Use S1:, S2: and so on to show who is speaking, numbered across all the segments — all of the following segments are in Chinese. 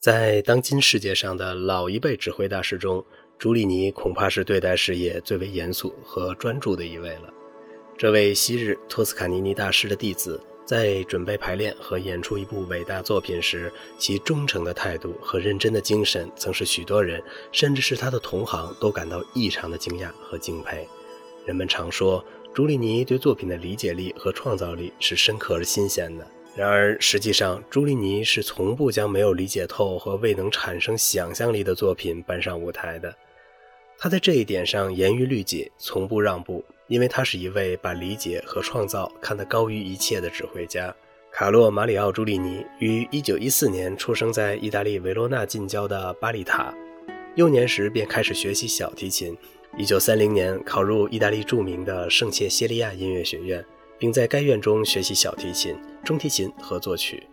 S1: 在当今世界上的老一辈指挥大师中，朱利尼恐怕是对待事业最为严肃和专注的一位了。这位昔日托斯卡尼尼大师的弟子，在准备排练和演出一部伟大作品时，其忠诚的态度和认真的精神，曾使许多人，甚至是他的同行，都感到异常的惊讶和敬佩。人们常说，朱利尼对作品的理解力和创造力是深刻而新鲜的。然而，实际上，朱莉尼是从不将没有理解透和未能产生想象力的作品搬上舞台的。他在这一点上严于律己，从不让步。因为他是一位把理解和创造看得高于一切的指挥家，卡洛·马里奥·朱莉尼于1914年出生在意大利维罗纳近郊的巴利塔，幼年时便开始学习小提琴。1930年考入意大利著名的圣切西利亚音乐学院，并在该院中学习小提琴、中提琴和作曲。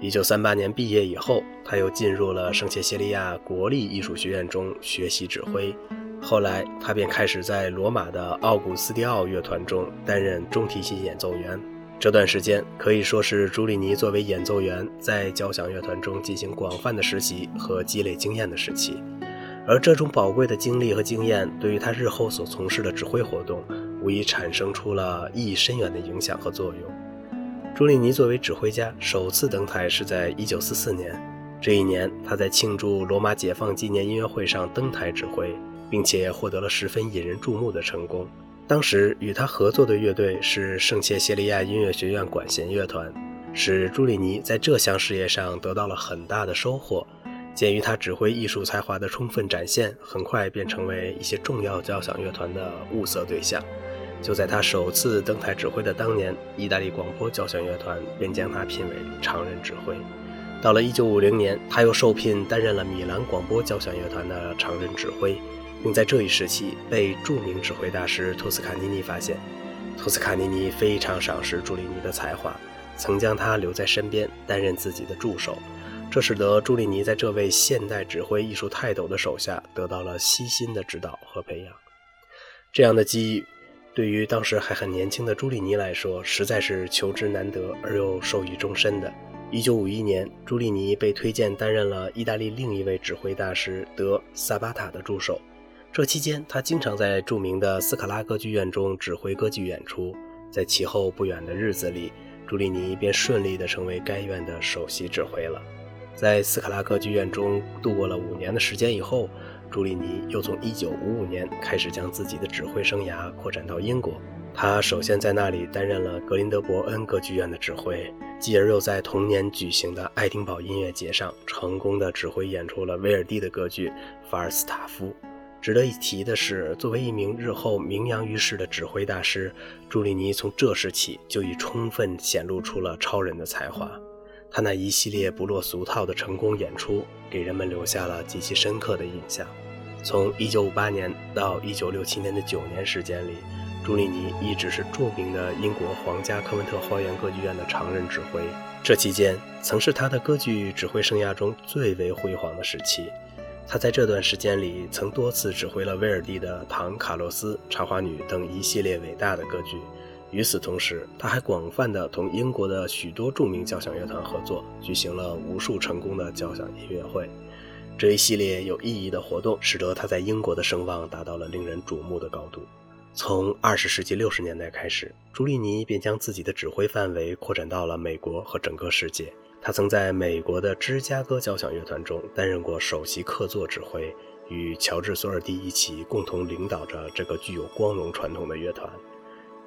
S1: 1938年毕业以后，他又进入了圣切西利亚国立艺术学院中学习指挥。后来，他便开始在罗马的奥古斯蒂奥乐团中担任中提琴演奏员。这段时间可以说是朱利尼作为演奏员在交响乐团中进行广泛的实习和积累经验的时期。而这种宝贵的经历和经验，对于他日后所从事的指挥活动，无疑产生出了意义深远的影响和作用。朱利尼作为指挥家首次登台是在1944年，这一年他在庆祝罗马解放纪念音乐会上登台指挥。并且获得了十分引人注目的成功。当时与他合作的乐队是圣切谢利亚音乐学院管弦乐团，使朱利尼在这项事业上得到了很大的收获。鉴于他指挥艺术才华的充分展现，很快便成为一些重要交响乐团的物色对象。就在他首次登台指挥的当年，意大利广播交响乐团便将他聘为常任指挥。到了1950年，他又受聘担任了米兰广播交响乐团的常任指挥。并在这一时期被著名指挥大师托斯卡尼尼发现。托斯卡尼尼非常赏识朱利尼的才华，曾将他留在身边担任自己的助手，这使得朱利尼在这位现代指挥艺术泰斗的手下得到了悉心的指导和培养。这样的机遇，对于当时还很年轻的朱利尼来说，实在是求之难得而又受益终身的。一九五一年，朱利尼被推荐担任了意大利另一位指挥大师德萨巴塔的助手。这期间，他经常在著名的斯卡拉歌剧院中指挥歌剧演出。在其后不远的日子里，朱利尼便顺利地成为该院的首席指挥了。在斯卡拉歌剧院中度过了五年的时间以后，朱利尼又从1955年开始将自己的指挥生涯扩展到英国。他首先在那里担任了格林德伯恩歌剧院的指挥，继而又在同年举行的爱丁堡音乐节上成功地指挥演出了威尔第的歌剧《法尔斯塔夫》。值得一提的是，作为一名日后名扬于世的指挥大师，朱利尼从这时起就已充分显露出了超人的才华。他那一系列不落俗套的成功演出，给人们留下了极其深刻的印象。从1958年到1967年的九年时间里，朱利尼一直是著名的英国皇家科文特花园歌剧院的常任指挥。这期间，曾是他的歌剧指挥生涯中最为辉煌的时期。他在这段时间里曾多次指挥了威尔第的《唐卡洛斯》《茶花女》等一系列伟大的歌剧。与此同时，他还广泛的同英国的许多著名交响乐团合作，举行了无数成功的交响音乐会。这一系列有意义的活动，使得他在英国的声望达到了令人瞩目的高度。从二十世纪六十年代开始，朱利尼便将自己的指挥范围扩展到了美国和整个世界。他曾在美国的芝加哥交响乐团中担任过首席客座指挥，与乔治·索尔蒂一起共同领导着这个具有光荣传统的乐团。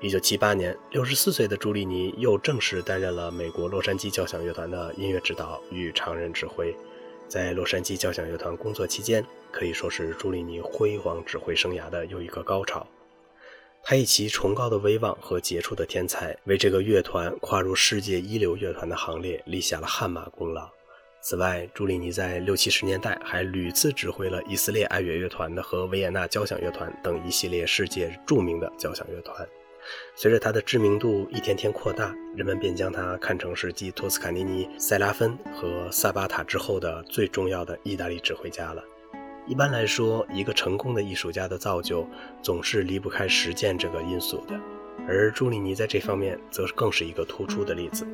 S1: 1978年，64岁的朱利尼又正式担任了美国洛杉矶交响乐团的音乐指导与常任指挥。在洛杉矶交响乐团工作期间，可以说是朱利尼辉煌指挥生涯的又一个高潮。他以其崇高的威望和杰出的天才，为这个乐团跨入世界一流乐团的行列立下了汗马功劳。此外，朱利尼在六七十年代还屡次指挥了以色列爱乐乐团的和维也纳交响乐团等一系列世界著名的交响乐团。随着他的知名度一天天扩大，人们便将他看成是继托斯卡尼尼、塞拉芬和萨巴塔之后的最重要的意大利指挥家了。一般来说，一个成功的艺术家的造就总是离不开实践这个因素的，而朱利尼在这方面则更是一个突出的例子。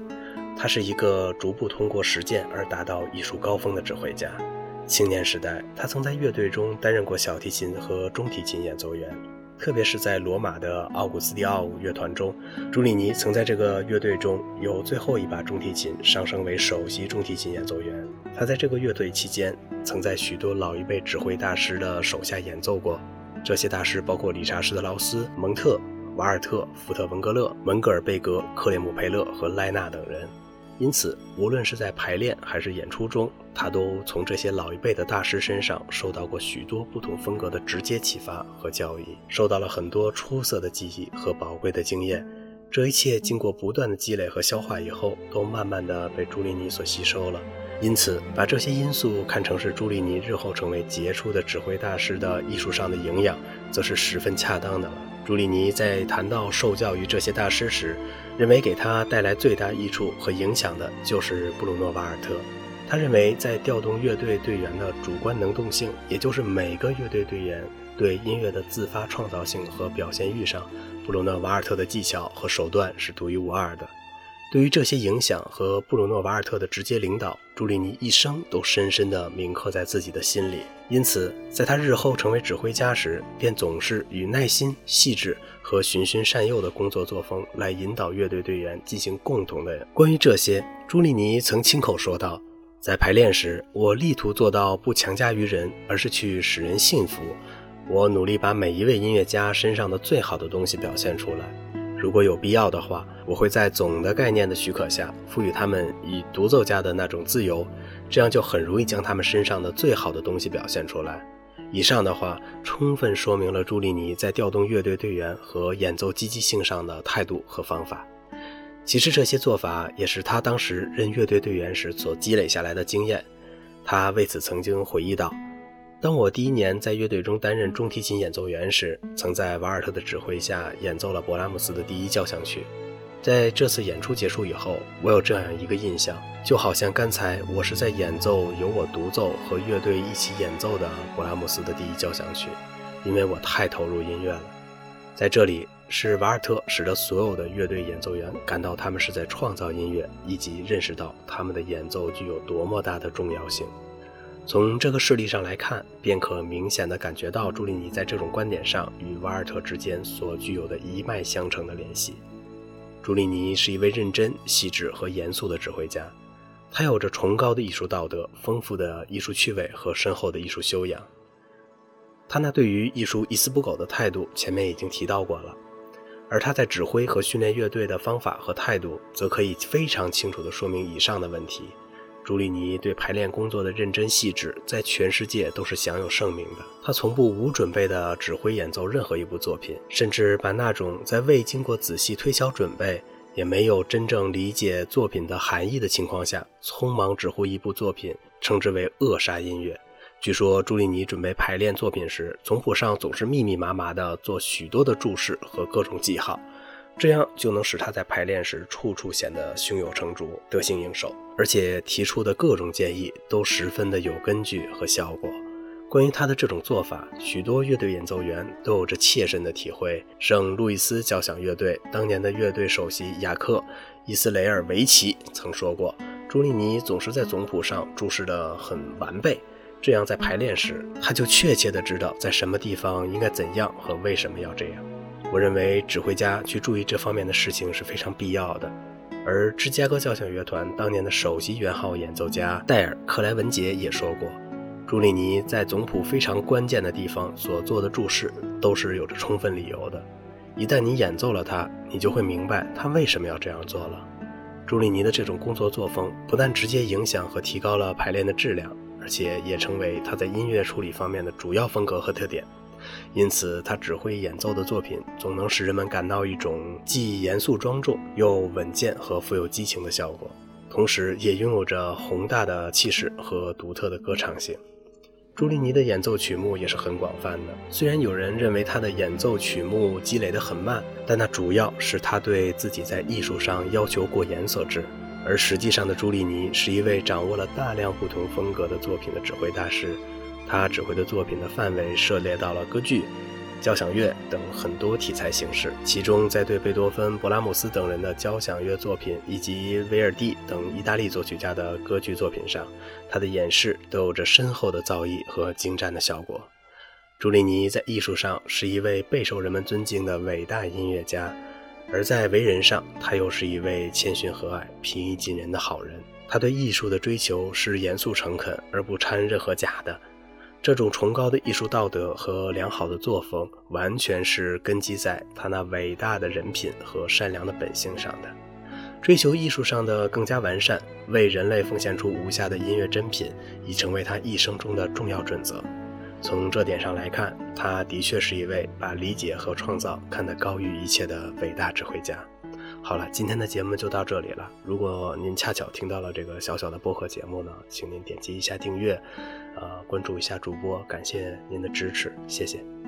S1: 他是一个逐步通过实践而达到艺术高峰的指挥家。青年时代，他曾在乐队中担任过小提琴和中提琴演奏员，特别是在罗马的奥古斯蒂奥乐团中，朱里尼曾在这个乐队中由最后一把中提琴上升为首席中提琴演奏员。他在这个乐队期间，曾在许多老一辈指挥大师的手下演奏过，这些大师包括理查施特劳斯、蒙特、瓦尔特、福特文格勒、文格尔贝格、克列姆佩勒和莱纳等人。因此，无论是在排练还是演出中，他都从这些老一辈的大师身上受到过许多不同风格的直接启发和教育，受到了很多出色的记忆和宝贵的经验。这一切经过不断的积累和消化以后，都慢慢的被朱莉尼所吸收了。因此，把这些因素看成是朱莉尼日后成为杰出的指挥大师的艺术上的营养，则是十分恰当的了。朱利尼在谈到受教于这些大师时，认为给他带来最大益处和影响的就是布鲁诺·瓦尔特。他认为，在调动乐队队员的主观能动性，也就是每个乐队队员对音乐的自发创造性和表现欲上，布鲁诺·瓦尔特的技巧和手段是独一无二的。对于这些影响和布鲁诺·瓦尔特的直接领导，朱利尼一生都深深地铭刻在自己的心里。因此，在他日后成为指挥家时，便总是以耐心、细致和循循善诱的工作作风来引导乐队队员进行共同的。关于这些，朱利尼曾亲口说道：“在排练时，我力图做到不强加于人，而是去使人信服。我努力把每一位音乐家身上的最好的东西表现出来。”如果有必要的话，我会在总的概念的许可下，赋予他们以独奏家的那种自由，这样就很容易将他们身上的最好的东西表现出来。以上的话充分说明了朱莉尼在调动乐队队员和演奏积极性上的态度和方法。其实这些做法也是他当时任乐队队员时所积累下来的经验。他为此曾经回忆道。当我第一年在乐队中担任中提琴演奏员时，曾在瓦尔特的指挥下演奏了勃拉姆斯的第一交响曲。在这次演出结束以后，我有这样一个印象，就好像刚才我是在演奏由我独奏和乐队一起演奏的勃拉姆斯的第一交响曲，因为我太投入音乐了。在这里，是瓦尔特使得所有的乐队演奏员感到他们是在创造音乐，以及认识到他们的演奏具有多么大的重要性。从这个事例上来看，便可明显地感觉到朱利尼在这种观点上与瓦尔特之间所具有的一脉相承的联系。朱利尼是一位认真、细致和严肃的指挥家，他有着崇高的艺术道德、丰富的艺术趣味和深厚的艺术修养。他那对于艺术一丝不苟的态度，前面已经提到过了，而他在指挥和训练乐队的方法和态度，则可以非常清楚地说明以上的问题。朱利尼对排练工作的认真细致，在全世界都是享有盛名的。他从不无准备地指挥演奏任何一部作品，甚至把那种在未经过仔细推敲准备，也没有真正理解作品的含义的情况下，匆忙指挥一部作品，称之为扼杀音乐。据说朱利尼准备排练作品时，总谱上总是密密麻麻地做许多的注释和各种记号。这样就能使他在排练时处处显得胸有成竹、得心应手，而且提出的各种建议都十分的有根据和效果。关于他的这种做法，许多乐队演奏员都有着切身的体会。圣路易斯交响乐队当年的乐队首席雅克·伊斯雷尔维奇曾说过：“朱利尼总是在总谱上注释得很完备，这样在排练时他就确切地知道在什么地方应该怎样和为什么要这样。”我认为指挥家去注意这方面的事情是非常必要的。而芝加哥交响乐团当年的首席圆号演奏家戴尔·克莱文杰也说过，朱利尼在总谱非常关键的地方所做的注释都是有着充分理由的。一旦你演奏了它，你就会明白他为什么要这样做了。朱利尼的这种工作作风不但直接影响和提高了排练的质量，而且也成为他在音乐处理方面的主要风格和特点。因此，他指挥演奏的作品总能使人们感到一种既严肃庄重又稳健和富有激情的效果，同时也拥有着宏大的气势和独特的歌唱性。朱利尼的演奏曲目也是很广泛的。虽然有人认为他的演奏曲目积累得很慢，但那主要是他对自己在艺术上要求过严所致。而实际上的朱利尼是一位掌握了大量不同风格的作品的指挥大师。他指挥的作品的范围涉猎到了歌剧、交响乐等很多题材形式。其中，在对贝多芬、勃拉姆斯等人的交响乐作品以及威尔蒂等意大利作曲家的歌剧作品上，他的演示都有着深厚的造诣和精湛的效果。朱利尼在艺术上是一位备受人们尊敬的伟大音乐家，而在为人上，他又是一位谦逊和蔼、平易近人的好人。他对艺术的追求是严肃诚恳，而不掺任何假的。这种崇高的艺术道德和良好的作风，完全是根基在他那伟大的人品和善良的本性上的。追求艺术上的更加完善，为人类奉献出无价的音乐珍品，已成为他一生中的重要准则。从这点上来看，他的确是一位把理解和创造看得高于一切的伟大指挥家。好了，今天的节目就到这里了。如果您恰巧听到了这个小小的播客节目呢，请您点击一下订阅，呃，关注一下主播，感谢您的支持，谢谢。